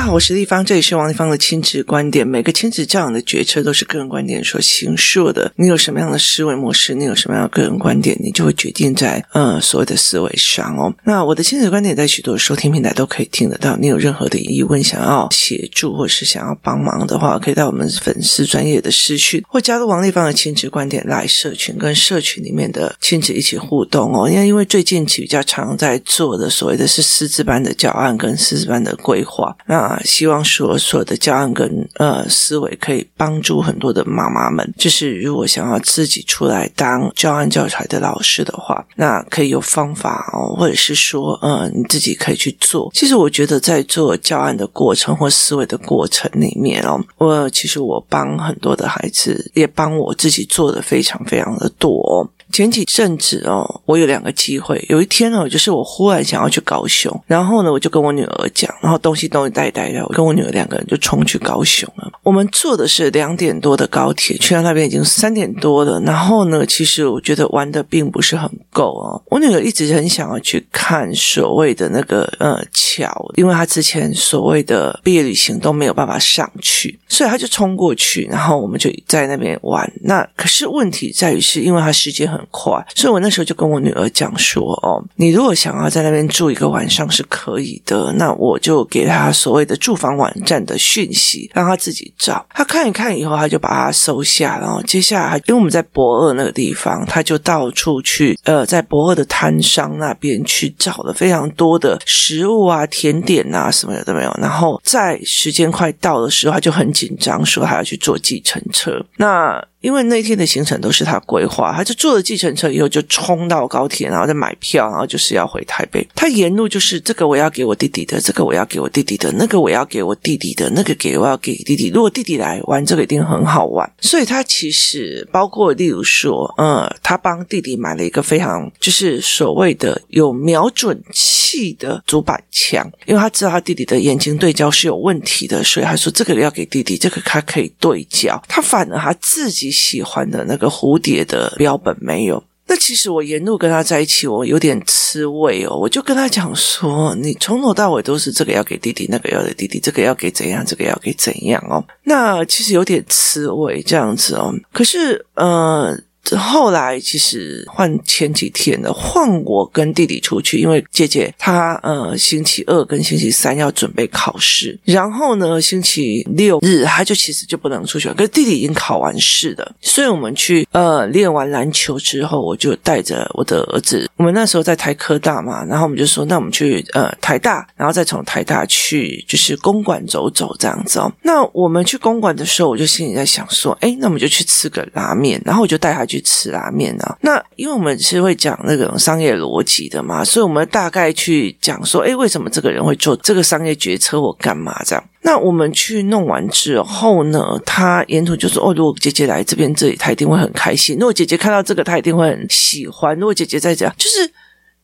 家好，我是丽芳，这里是王丽芳的亲子观点。每个亲子教养的决策都是个人观点所形塑的。你有什么样的思维模式，你有什么样的个人观点，你就会决定在呃所谓的思维上哦。那我的亲子观点在许多收听平台都可以听得到。你有任何的疑问，想要协助或是想要帮忙的话，可以到我们粉丝专业的私讯，或加入王丽芳的亲子观点来社群，跟社群里面的亲子一起互动哦。因为因为最近期比较常在做的所谓的是师资班的教案跟师资班的规划。那希望说所有的教案跟呃思维可以帮助很多的妈妈们，就是如果想要自己出来当教案教材的老师的话，那可以有方法哦，或者是说呃你自己可以去做。其实我觉得在做教案的过程或思维的过程里面哦，我其实我帮很多的孩子，也帮我自己做的非常非常的多。前几阵子哦，我有两个机会。有一天呢，就是我忽然想要去高雄，然后呢，我就跟我女儿讲，然后东西东西带一带的，我跟我女儿两个人就冲去高雄了。我们坐的是两点多的高铁，去到那边已经三点多了。然后呢，其实我觉得玩的并不是很够哦。我女儿一直很想要去看所谓的那个呃桥，因为她之前所谓的毕业旅行都没有办法上去，所以她就冲过去，然后我们就在那边玩。那可是问题在于是因为她时间很。很快，所以我那时候就跟我女儿讲说：“哦，你如果想要在那边住一个晚上是可以的，那我就给她所谓的住房网站的讯息，让她自己找。她看一看以后，她就把它收下。然后接下来，因为我们在博二那个地方，她就到处去，呃，在博二的摊商那边去找了非常多的食物啊、甜点啊什么的都没有。然后在时间快到的时候，她就很紧张，说她要去坐计程车。那因为那天的行程都是他规划，他就坐了计程车以后就冲到高铁，然后再买票，然后就是要回台北。他沿路就是这个我要给我弟弟的，这个我要给我弟弟的，那个我要给我弟弟的，那个给我要给弟弟。如果弟弟来玩这个一定很好玩，所以他其实包括例如说，呃，他帮弟弟买了一个非常就是所谓的有瞄准器的主板枪，因为他知道他弟弟的眼睛对焦是有问题的，所以他说这个要给弟弟，这个他可以对焦。他反而他自己。喜欢的那个蝴蝶的标本没有。那其实我沿路跟他在一起，我有点吃味哦。我就跟他讲说，你从头到尾都是这个要给弟弟，那个要给弟弟，这个要给怎样，这个要给怎样哦。那其实有点吃味这样子哦。可是，呃。后来其实换前几天的，换我跟弟弟出去，因为姐姐她呃星期二跟星期三要准备考试，然后呢星期六日她就其实就不能出去了，可是弟弟已经考完试了，所以我们去呃练完篮球之后，我就带着我的儿子，我们那时候在台科大嘛，然后我们就说那我们去呃台大，然后再从台大去就是公馆走走这样子哦。那我们去公馆的时候，我就心里在想说，哎，那我们就去吃个拉面，然后我就带他去。吃拉面啊，那因为我们是会讲那种商业逻辑的嘛，所以我们大概去讲说，哎，为什么这个人会做这个商业决策，我干嘛这样？那我们去弄完之后呢，他沿途就说，哦，如果姐姐来这边这里，他一定会很开心；如果姐姐看到这个，他一定会很喜欢；如果姐姐在这样，就是。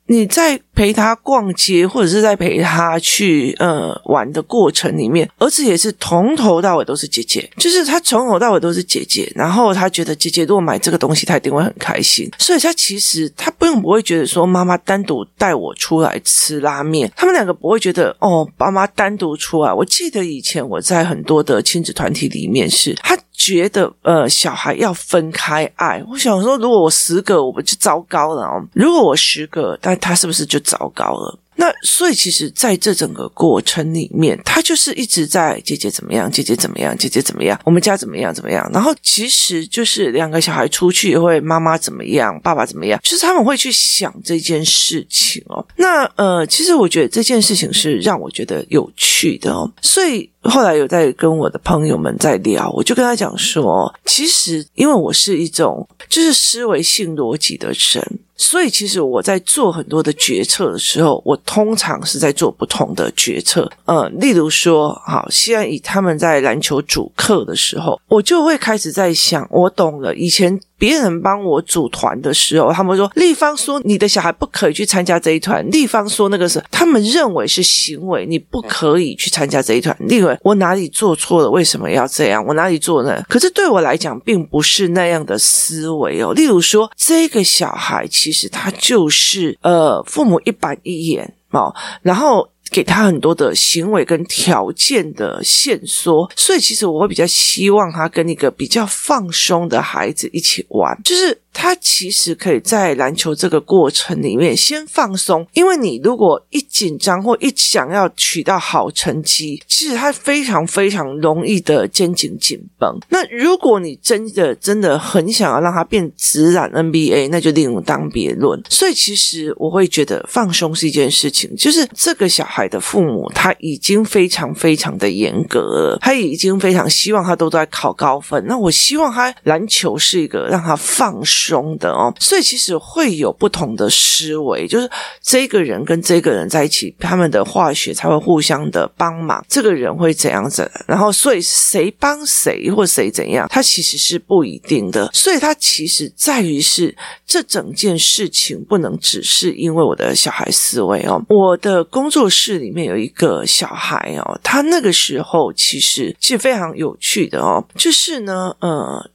你在陪他逛街，或者是在陪他去呃玩的过程里面，儿子也是从头到尾都是姐姐，就是他从头到尾都是姐姐。然后他觉得姐姐如果买这个东西，他一定会很开心。所以他其实他不用不会觉得说妈妈单独带我出来吃拉面，他们两个不会觉得哦，爸妈单独出来。我记得以前我在很多的亲子团体里面是他。觉得呃，小孩要分开爱。我想说，如果我十个，我们就糟糕了哦？如果我十个，但他是不是就糟糕了？那所以，其实在这整个过程里面，他就是一直在姐姐怎么样，姐姐怎么样，姐姐怎么样，我们家怎么样怎么样。然后其实就是两个小孩出去会妈妈怎么样，爸爸怎么样，就是他们会去想这件事情哦。那呃，其实我觉得这件事情是让我觉得有趣的哦。所以后来有在跟我的朋友们在聊，我就跟他讲说，其实因为我是一种就是思维性逻辑的人。所以，其实我在做很多的决策的时候，我通常是在做不同的决策。呃，例如说，好，现在以他们在篮球主课的时候，我就会开始在想，我懂了，以前。别人帮我组团的时候，他们说立方说你的小孩不可以去参加这一团。立方说那个是他们认为是行为，你不可以去参加这一团。立文，我哪里做错了？为什么要这样？我哪里做呢？可是对我来讲，并不是那样的思维哦。例如说，这个小孩其实他就是呃，父母一板一眼哦，然后。给他很多的行为跟条件的限缩，所以其实我会比较希望他跟一个比较放松的孩子一起玩，就是。他其实可以在篮球这个过程里面先放松，因为你如果一紧张或一想要取到好成绩，其实他非常非常容易的肩颈紧绷。那如果你真的真的很想要让他变职篮 NBA，那就另当别论。所以其实我会觉得放松是一件事情，就是这个小孩的父母他已经非常非常的严格了，他已经非常希望他都在考高分。那我希望他篮球是一个让他放松。中的哦，所以其实会有不同的思维，就是这个人跟这个人在一起，他们的化学才会互相的帮忙。这个人会怎样子？然后，所以谁帮谁或谁怎样，他其实是不一定的。所以，他其实在于是这整件事情不能只是因为我的小孩思维哦。我的工作室里面有一个小孩哦，他那个时候其实是非常有趣的哦，就是呢，呃。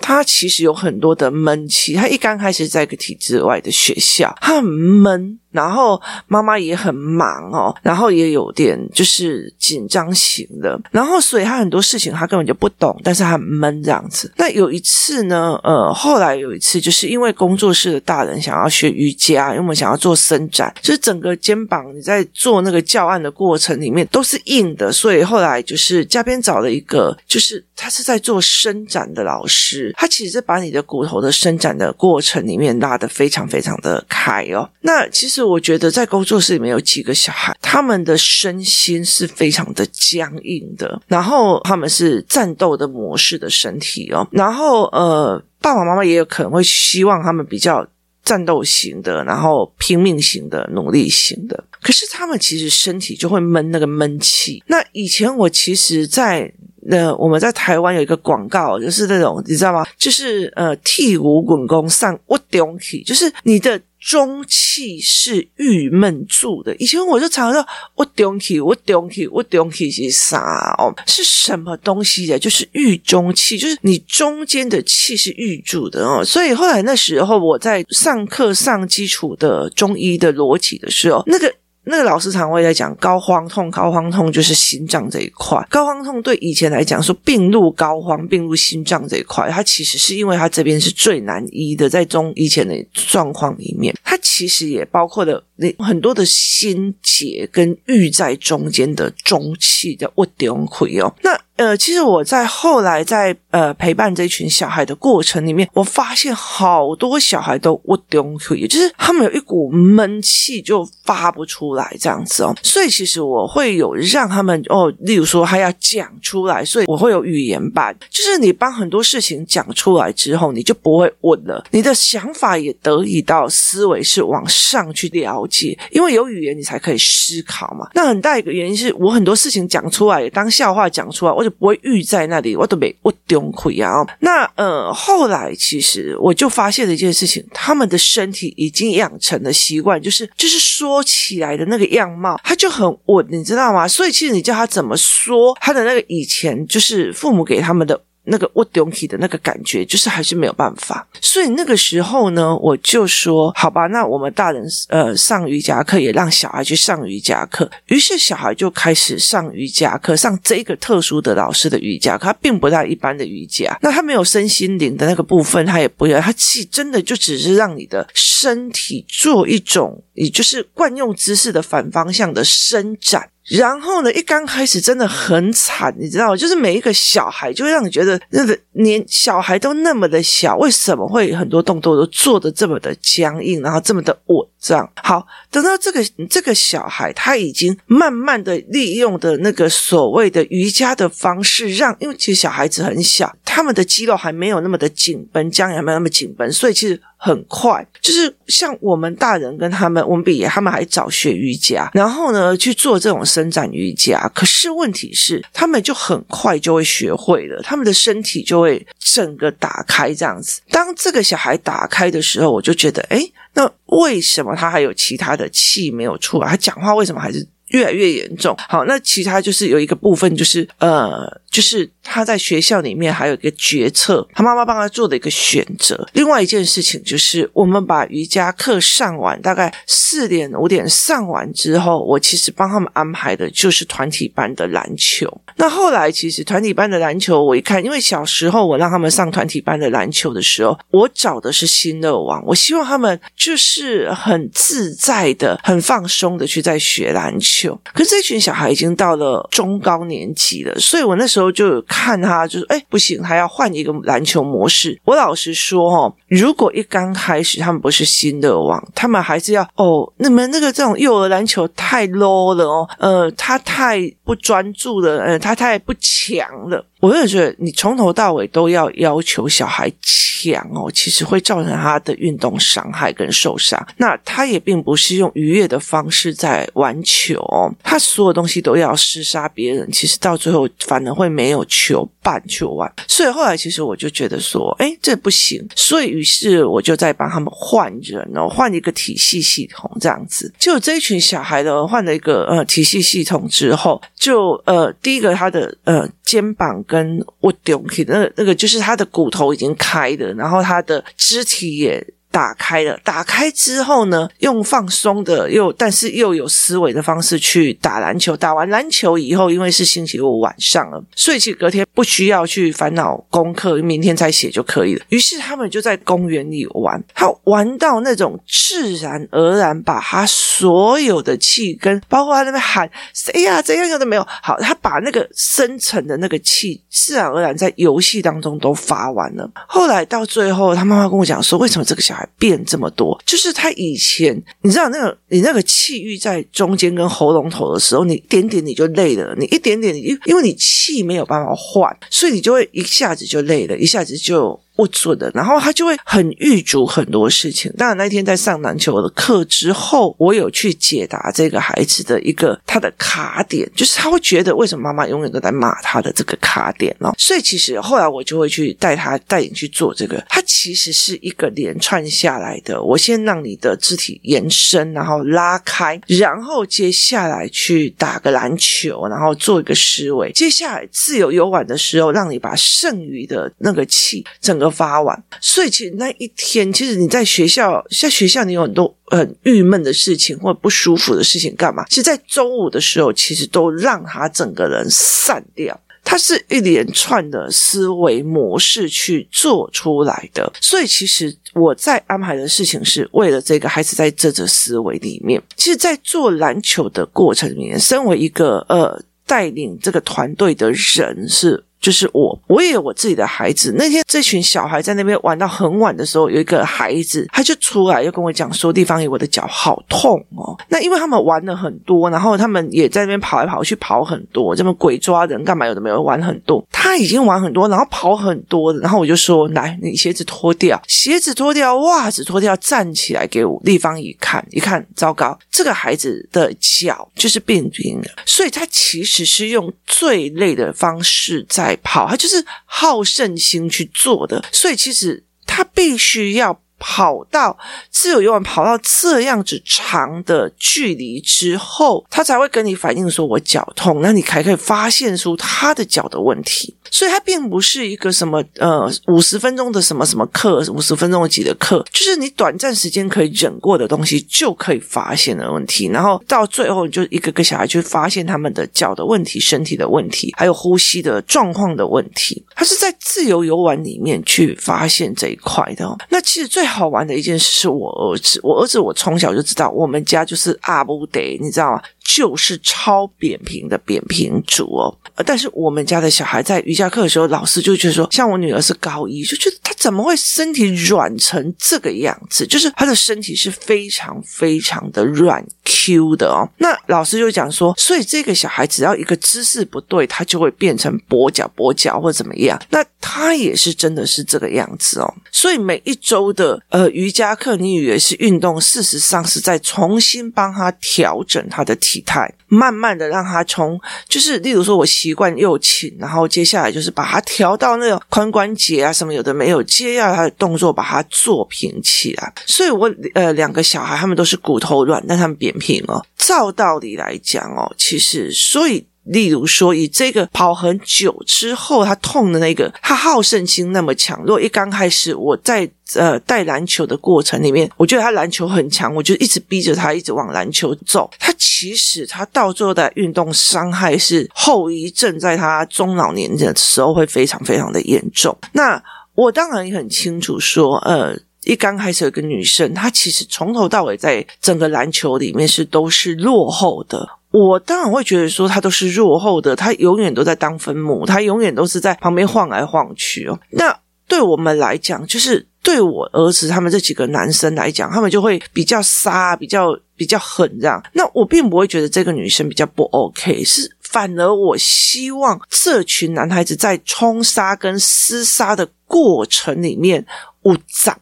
他其实有很多的闷气，他一刚开始在一个体制外的学校，他很闷。然后妈妈也很忙哦，然后也有点就是紧张型的，然后所以他很多事情他根本就不懂，但是他很闷这样子。那有一次呢，呃，后来有一次就是因为工作室的大人想要学瑜伽，因为我们想要做伸展，就是整个肩膀你在做那个教案的过程里面都是硬的，所以后来就是嘉宾找了一个，就是他是在做伸展的老师，他其实是把你的骨头的伸展的过程里面拉得非常非常的开哦。那其实。是我觉得在工作室里面有几个小孩，他们的身心是非常的僵硬的，然后他们是战斗的模式的身体哦，然后呃，爸爸妈妈也有可能会希望他们比较战斗型的，然后拼命型的、努力型的，可是他们其实身体就会闷那个闷气。那以前我其实在，在呃我们在台湾有一个广告，就是那种你知道吗？就是呃，替五滚功上我顶起，就是你的。中气是郁闷住的。以前我就常常说，我中气，我中气，我中气是啥哦？是什么东西的？就是郁中气，就是你中间的气是郁住的哦。所以后来那时候我在上课上基础的中医的逻辑的时候，那个。那个老师常会在讲高肓痛，高肓痛就是心脏这一块。高肓痛对以前来讲说病入膏肓，病入心脏这一块，它其实是因为它这边是最难医的，在中以前的状况里面，它其实也包括了你很多的心结跟郁在中间的中气的郁中气哦。那呃，其实我在后来在呃陪伴这群小孩的过程里面，我发现好多小孩都郁中气，也就是他们有一股闷气就发不出来这样子哦。所以其实我会有让他们哦，例如说他要讲出来，所以我会有语言版，就是你帮很多事情讲出来之后，你就不会问了，你的想法也得以到思维是往上去了因为有语言你才可以思考嘛。那很大一个原因是我很多事情讲出来，当笑话讲出来，我就不会郁在那里，我都没我丢亏啊。那呃，后来其实我就发现了一件事情，他们的身体已经养成了习惯，就是就是说起来的那个样貌，他就很稳，你知道吗？所以其实你叫他怎么说，他的那个以前就是父母给他们的。那个我丢弃的那个感觉，就是还是没有办法。所以那个时候呢，我就说好吧，那我们大人呃上瑜伽课，也让小孩去上瑜伽课。于是小孩就开始上瑜伽课，上这个特殊的老师的瑜伽课，他并不带一般的瑜伽。那他没有身心灵的那个部分，他也不要，他其实真的就只是让你的身体做一种，也就是惯用姿势的反方向的伸展。然后呢，一刚开始真的很惨，你知道？就是每一个小孩就会让你觉得，那个连小孩都那么的小，为什么会很多动作都做得这么的僵硬，然后这么的稳这好，等到这个这个小孩他已经慢慢的利用的那个所谓的瑜伽的方式让，让因为其实小孩子很小，他们的肌肉还没有那么的紧绷，僵硬还没有那么紧绷，所以其实。很快，就是像我们大人跟他们，我们比他们还早学瑜伽，然后呢去做这种伸展瑜伽。可是问题是，他们就很快就会学会了，他们的身体就会整个打开这样子。当这个小孩打开的时候，我就觉得，诶，那为什么他还有其他的气没有出来？他讲话为什么还是？越来越严重。好，那其他就是有一个部分，就是呃，就是他在学校里面还有一个决策，他妈妈帮他做的一个选择。另外一件事情就是，我们把瑜伽课上完，大概四点五点上完之后，我其实帮他们安排的就是团体班的篮球。那后来其实团体班的篮球，我一看，因为小时候我让他们上团体班的篮球的时候，我找的是新乐王，我希望他们就是很自在的、很放松的去在学篮球。可是这群小孩已经到了中高年级了，所以我那时候就看他，就是哎，不行，还要换一个篮球模式。我老实说哦，如果一刚开始他们不是新乐王，他们还是要哦，你们那个这种幼儿篮球太 low 了哦，呃，他太不专注了，呃，他太不强了。我也觉得，你从头到尾都要要求小孩强哦，其实会造成他的运动伤害跟受伤。那他也并不是用愉悦的方式在玩球哦，他所有东西都要厮杀别人，其实到最后反而会没有球伴求玩。所以后来其实我就觉得说，哎，这不行。所以于是我就在帮他们换人哦，换一个体系系统这样子。就这一群小孩的换了一个呃体系系统之后，就呃第一个他的呃肩膀。跟我丢那个那个，就是他的骨头已经开的，然后他的肢体也。打开了，打开之后呢，用放松的又但是又有思维的方式去打篮球。打完篮球以后，因为是星期五晚上了，所以其实隔天不需要去烦恼功课，明天再写就可以了。于是他们就在公园里玩，他玩到那种自然而然，把他所有的气跟包括他那边喊谁呀、怎样样都没有好，他把那个深层的那个气自然而然在游戏当中都发完了。后来到最后，他妈妈跟我讲说，为什么这个小孩变这么多，就是他以前，你知道那个你那个气郁在中间跟喉咙头的时候，你一点点你就累了，你一点点你因为你气没有办法换，所以你就会一下子就累了，一下子就。我准的，然后他就会很预嘱很多事情。当然那天在上篮球的课之后，我有去解答这个孩子的一个他的卡点，就是他会觉得为什么妈妈永远都在骂他的这个卡点哦。所以其实后来我就会去带他带你去做这个，它其实是一个连串下来的。我先让你的肢体延伸，然后拉开，然后接下来去打个篮球，然后做一个思维。接下来自由游玩的时候，让你把剩余的那个气整个。发完，所以其实那一天，其实你在学校，在学校你有很多很郁闷的事情或者不舒服的事情，干嘛？其实，在中午的时候，其实都让他整个人散掉。他是一连串的思维模式去做出来的，所以其实我在安排的事情是为了这个孩子在这个思维里面。其实，在做篮球的过程里面，身为一个呃带领这个团队的人是。就是我，我也有我自己的孩子。那天这群小孩在那边玩到很晚的时候，有一个孩子他就出来，又跟我讲说：“地方爷，我的脚好痛哦。”那因为他们玩了很多，然后他们也在那边跑来跑去，跑很多，这么鬼抓人干嘛？有的没有玩很多，他已经玩很多，然后跑很多，然后我就说：“来，你鞋子脱掉，鞋子脱掉，袜子脱掉，站起来给我。”地方爷看一看，糟糕，这个孩子的脚就是变平了，所以他其实是用最累的方式在。跑，他就是好胜心去做的，所以其实他必须要跑到自由游玩，跑到这样子长的距离之后，他才会跟你反映说：“我脚痛。”那你还可以发现出他的脚的问题。所以它并不是一个什么呃五十分钟的什么什么课，五十分钟的几的课，就是你短暂时间可以忍过的东西就可以发现的问题，然后到最后你就一个个小孩去发现他们的脚的问题、身体的问题，还有呼吸的状况的问题。他是在自由游玩里面去发现这一块的哦。那其实最好玩的一件事是我儿子，我儿子我从小就知道，我们家就是阿布得，你知道吗？就是超扁平的扁平足哦，但是我们家的小孩在瑜伽课的时候，老师就觉得说，像我女儿是高一，就觉得她怎么会身体软成这个样子？就是她的身体是非常非常的软 Q 的哦。那老师就讲说，所以这个小孩只要一个姿势不对，他就会变成跛脚跛脚或怎么样。那他也是真的是这个样子哦。所以每一周的呃瑜伽课，你以为是运动，事实上是在重新帮他调整他的体。体态，慢慢的让他从就是例如说我习惯右倾，然后接下来就是把它调到那个髋关节啊什么有的没有，接下来他的动作把它做平起来。所以我呃两个小孩他们都是骨头软，但他们扁平哦。照道理来讲哦，其实所以。例如说，以这个跑很久之后，他痛的那个，他好胜心那么强。如果一刚开始我在呃带篮球的过程里面，我觉得他篮球很强，我就一直逼着他一直往篮球走。他其实他到最后的运动伤害是后遗症，在他中老年的时候会非常非常的严重。那我当然也很清楚说，呃，一刚开始有个女生，她其实从头到尾在整个篮球里面是都是落后的。我当然会觉得说他都是落后的，他永远都在当分母，他永远都是在旁边晃来晃去哦。那对我们来讲，就是对我儿子他们这几个男生来讲，他们就会比较杀，比较比较狠这样。那我并不会觉得这个女生比较不 OK，是反而我希望这群男孩子在冲杀跟厮杀的过程里面，我长。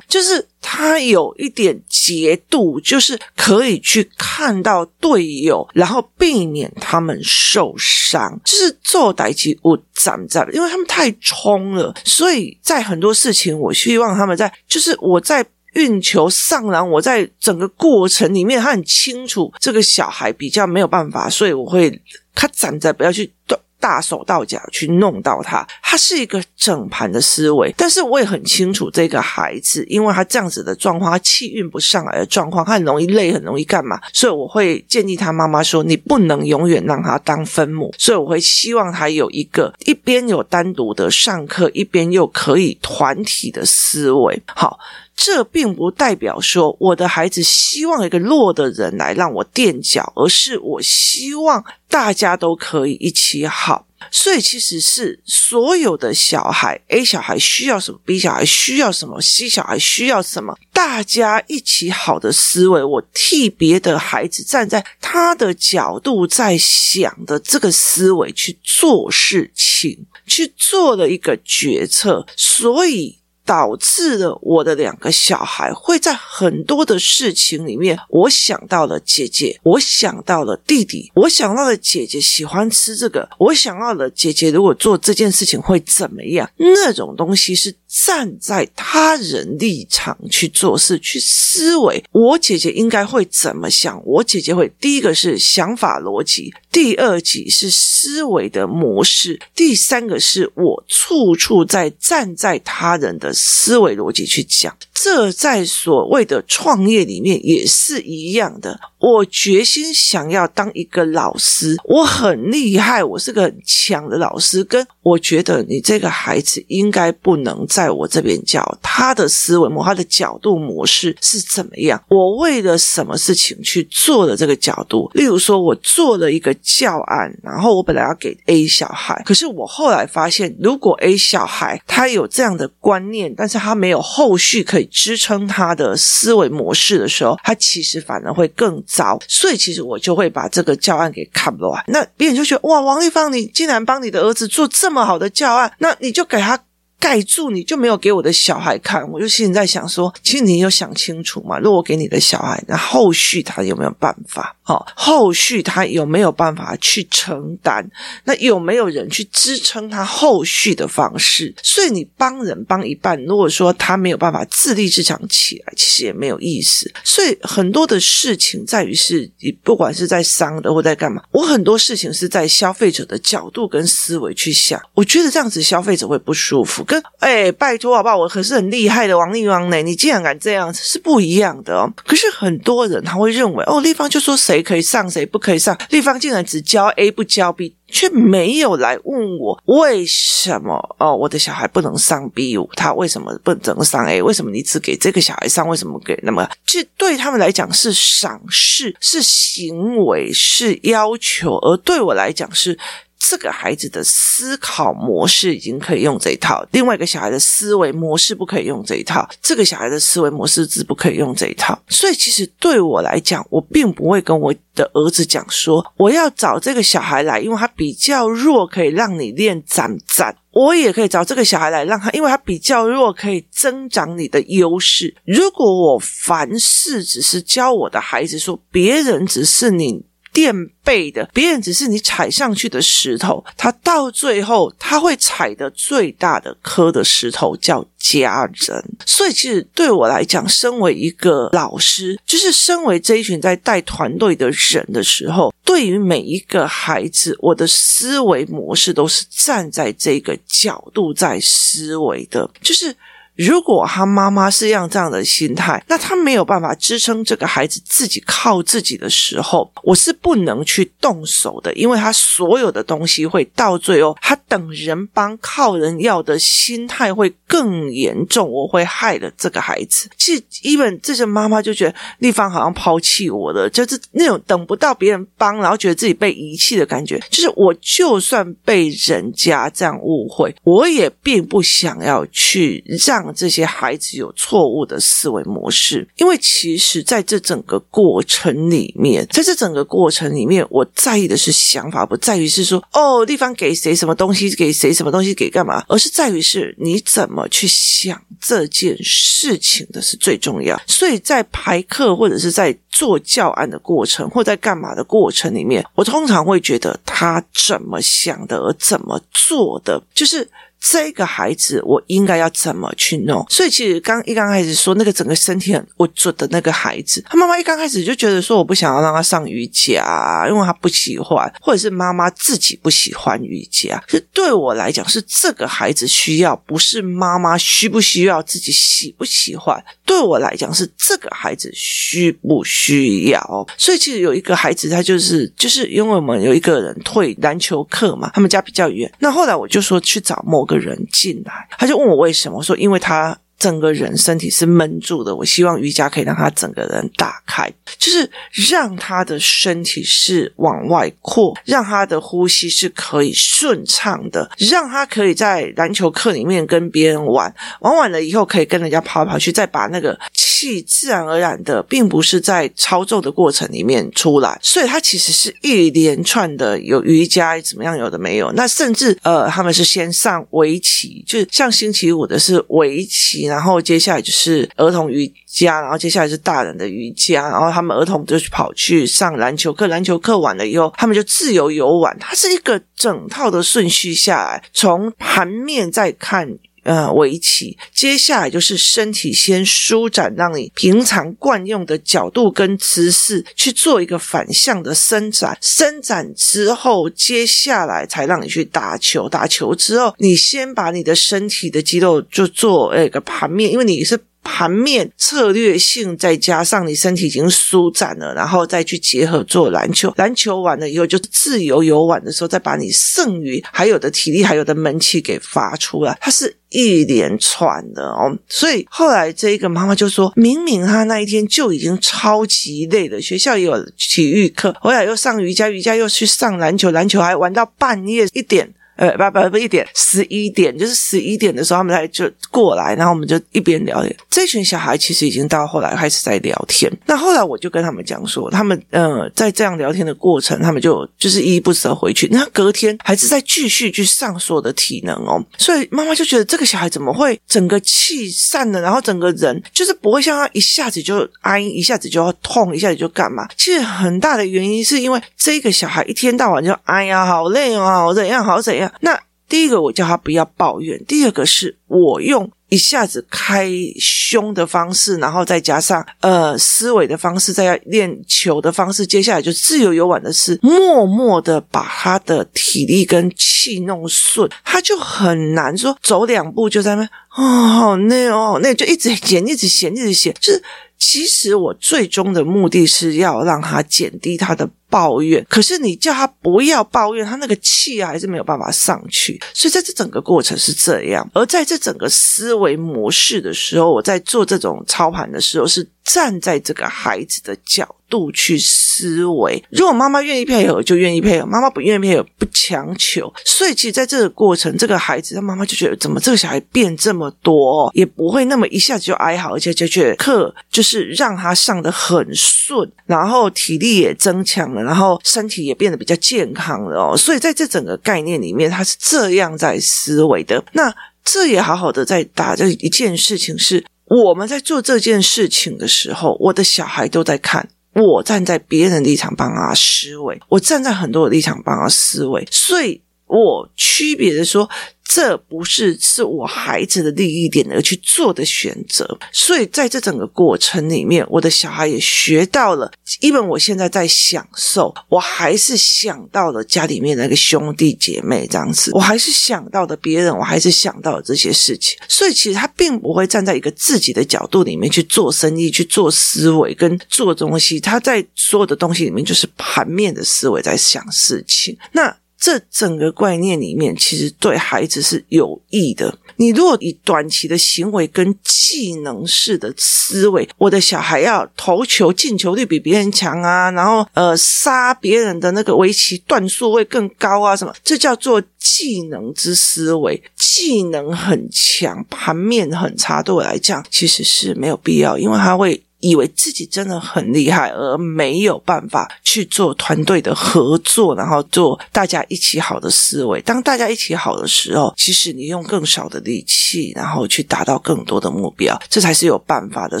就是他有一点节度，就是可以去看到队友，然后避免他们受伤。就是做代志我站在，因为他们太冲了，所以在很多事情，我希望他们在，就是我在运球上篮，我在整个过程里面，他很清楚这个小孩比较没有办法，所以我会他站在不要去动。大手大脚去弄到他，他是一个整盘的思维，但是我也很清楚这个孩子，因为他这样子的状况，他气运不上来的状况，他很容易累，很容易干嘛，所以我会建议他妈妈说，你不能永远让他当分母，所以我会希望他有一个一边有单独的上课，一边又可以团体的思维，好。这并不代表说我的孩子希望一个弱的人来让我垫脚，而是我希望大家都可以一起好。所以其实是所有的小孩，A 小孩需要什么，B 小孩需要什么，C 小孩需要什么，大家一起好的思维。我替别的孩子站在他的角度在想的这个思维去做事情，去做了一个决策，所以。导致了我的两个小孩会在很多的事情里面，我想到了姐姐，我想到了弟弟，我想到了姐姐喜欢吃这个，我想到了姐姐如果做这件事情会怎么样，那种东西是。站在他人立场去做事，去思维，我姐姐应该会怎么想？我姐姐会第一个是想法逻辑，第二级是思维的模式，第三个是我处处在站在他人的思维逻辑去讲。这在所谓的创业里面也是一样的。我决心想要当一个老师，我很厉害，我是个很强的老师。跟我觉得你这个孩子应该不能在我这边教，他的思维模、他的角度模式是怎么样？我为了什么事情去做的这个角度？例如说，我做了一个教案，然后我本来要给 A 小孩，可是我后来发现，如果 A 小孩他有这样的观念，但是他没有后续可以。支撑他的思维模式的时候，他其实反而会更糟。所以，其实我就会把这个教案给看不完。那别人就觉得哇，王立芳，你竟然帮你的儿子做这么好的教案，那你就给他。盖住你就没有给我的小孩看，我就心里在想说，其实你有想清楚吗？如果我给你的小孩，那后续他有没有办法？哦，后续他有没有办法去承担？那有没有人去支撑他后续的方式？所以你帮人帮一半，如果说他没有办法自立自强起来，其实也没有意思。所以很多的事情在于是，你不管是在商的或在干嘛，我很多事情是在消费者的角度跟思维去想，我觉得这样子消费者会不舒服。跟哎，拜托好不好？我可是很厉害的王丽芳呢，你竟然敢这样，是不一样的哦。可是很多人他会认为，哦，立方就说谁可以上，谁不可以上。立方竟然只教 A 不教 B，却没有来问我为什么哦，我的小孩不能上 B 五，他为什么不能上 A？为什么你只给这个小孩上？为什么给那么？这对他们来讲是赏识，是行为，是要求，而对我来讲是。这个孩子的思考模式已经可以用这一套，另外一个小孩的思维模式不可以用这一套，这个小孩的思维模式是不可以用这一套。所以，其实对我来讲，我并不会跟我的儿子讲说，我要找这个小孩来，因为他比较弱，可以让你练斩斩。我也可以找这个小孩来，让他，因为他比较弱，可以增长你的优势。如果我凡事只是教我的孩子说，别人只是你。垫背的，别人只是你踩上去的石头，他到最后他会踩的最大的颗的石头叫家人。所以，其实对我来讲，身为一个老师，就是身为这一群在带团队的人的时候，对于每一个孩子，我的思维模式都是站在这个角度在思维的，就是。如果他妈妈是用这样的心态，那他没有办法支撑这个孩子自己靠自己的时候，我是不能去动手的，因为他所有的东西会到最后，他等人帮、靠人要的心态会更严重，我会害了这个孩子。其实，even 这些妈妈就觉得丽芳好像抛弃我了，就是那种等不到别人帮，然后觉得自己被遗弃的感觉。就是我就算被人家这样误会，我也并不想要去让。这些孩子有错误的思维模式，因为其实在这整个过程里面，在这整个过程里面，我在意的是想法，不在于是说哦，地方给谁什么东西，给谁什么东西，给干嘛，而是在于是你怎么去想这件事情的是最重要。所以在排课或者是在做教案的过程，或在干嘛的过程里面，我通常会觉得他怎么想的，而怎么做的，就是。这个孩子，我应该要怎么去弄？所以其实刚一刚开始说那个整个身体很我做的那个孩子，他妈妈一刚开始就觉得说我不想要让他上瑜伽，因为他不喜欢，或者是妈妈自己不喜欢瑜伽。是对我来讲，是这个孩子需要，不是妈妈需不需要，自己喜不喜欢。对我来讲，是这个孩子需不需要。所以其实有一个孩子，他就是就是因为我们有一个人退篮球课嘛，他们家比较远。那后来我就说去找某个。个人进来，他就问我为什么，我说因为他整个人身体是闷住的，我希望瑜伽可以让他整个人打开，就是让他的身体是往外扩，让他的呼吸是可以顺畅的，让他可以在篮球课里面跟别人玩，玩完了以后可以跟人家跑来跑去，再把那个。气自然而然的，并不是在操作的过程里面出来，所以它其实是一连串的，有瑜伽怎么样，有的没有。那甚至呃，他们是先上围棋，就像星期五的是围棋，然后接下来就是儿童瑜伽，然后接下来是大人的瑜伽，然后他们儿童就跑去上篮球课，篮球课完了以后，他们就自由游玩。它是一个整套的顺序下来，从盘面再看。呃，围棋，接下来就是身体先舒展，让你平常惯用的角度跟姿势去做一个反向的伸展。伸展之后，接下来才让你去打球。打球之后，你先把你的身体的肌肉就做那个盘面，因为你是。盘面策略性，再加上你身体已经舒展了，然后再去结合做篮球。篮球完了以后，就自由游玩的时候，再把你剩余还有的体力、还有的闷气给发出来。它是一连串的哦。所以后来这一个妈妈就说：“明明她那一天就已经超级累了，学校也有体育课，后来又上瑜伽，瑜伽又去上篮球，篮球还玩到半夜一点。”呃，不不不，一点十一点，就是十一点的时候，他们才就过来，然后我们就一边聊天。这群小孩其实已经到后来开始在聊天。那后来我就跟他们讲说，他们呃，在这样聊天的过程，他们就就是依依不舍回去。那隔天还是在继续去上所有的体能哦。所以妈妈就觉得这个小孩怎么会整个气散了，然后整个人就是不会像他一下子就挨，一下子就痛，一下子就干嘛？其实很大的原因是因为这个小孩一天到晚就哎呀，好累哦，好怎样，好怎样。那第一个，我叫他不要抱怨；第二个是我用一下子开胸的方式，然后再加上呃思维的方式，再要练球的方式，接下来就自由游玩的是默默的把他的体力跟气弄顺，他就很难说走两步就在那哦，好累哦，那就一直写，一直写，一直写，就是其实我最终的目的是要让他减低他的。抱怨，可是你叫他不要抱怨，他那个气啊还是没有办法上去。所以在这整个过程是这样，而在这整个思维模式的时候，我在做这种操盘的时候，是站在这个孩子的角度去思维。如果妈妈愿意配合，就愿意配合；妈妈不愿意配合，不强求。所以其实在这个过程，这个孩子他妈妈就觉得，怎么这个小孩变这么多，也不会那么一下子就哀嚎，而且就觉得课就是让他上得很顺，然后体力也增强了。然后身体也变得比较健康了哦，所以在这整个概念里面，他是这样在思维的。那这也好好的在打这一件事情是，我们在做这件事情的时候，我的小孩都在看。我站在别人的立场帮他思维，我站在很多的立场帮他思维，所以我区别的说。这不是是我孩子的利益点而去做的选择，所以在这整个过程里面，我的小孩也学到了。因为我现在在享受，我还是想到了家里面那个兄弟姐妹这样子，我还是想到的别人，我还是想到了这些事情。所以其实他并不会站在一个自己的角度里面去做生意、去做思维跟做东西。他在所有的东西里面就是盘面的思维在想事情。那。这整个观念里面，其实对孩子是有益的。你如果以短期的行为跟技能式的思维，我的小孩要投球进球率比别人强啊，然后呃杀别人的那个围棋段数会更高啊，什么？这叫做技能之思维。技能很强，盘面很差，对我来讲其实是没有必要，因为他会。以为自己真的很厉害，而没有办法去做团队的合作，然后做大家一起好的思维。当大家一起好的时候，其实你用更少的力气，然后去达到更多的目标，这才是有办法的。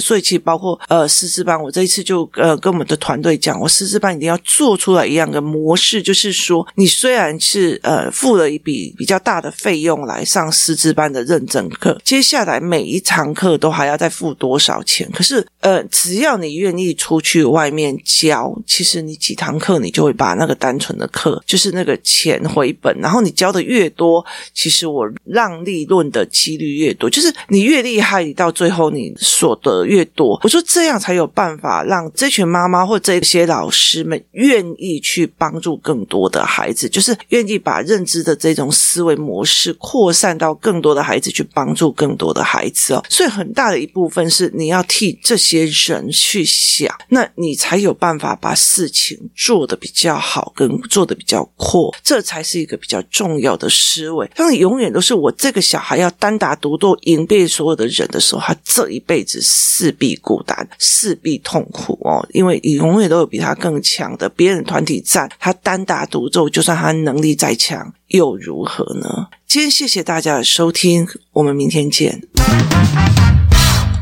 所以，其实包括呃师资班，我这一次就呃跟我们的团队讲，我师资班一定要做出来一样的模式，就是说，你虽然是呃付了一笔比较大的费用来上师资班的认证课，接下来每一堂课都还要再付多少钱？可是呃。只要你愿意出去外面教，其实你几堂课，你就会把那个单纯的课，就是那个钱回本。然后你教的越多，其实我让利润的几率越多。就是你越厉害，你到最后你所得越多。我说这样才有办法让这群妈妈或这些老师们愿意去帮助更多的孩子，就是愿意把认知的这种思维模式扩散到更多的孩子，去帮助更多的孩子哦。所以很大的一部分是你要替这些人。去想，那你才有办法把事情做得比较好，跟做得比较阔，这才是一个比较重要的思维。当你永远都是我这个小孩要单打独斗赢遍所有的人的时候，他这一辈子势必孤单，势必痛苦哦，因为你永远都有比他更强的别人团体战，他单打独斗，就算他能力再强又如何呢？今天谢谢大家的收听，我们明天见。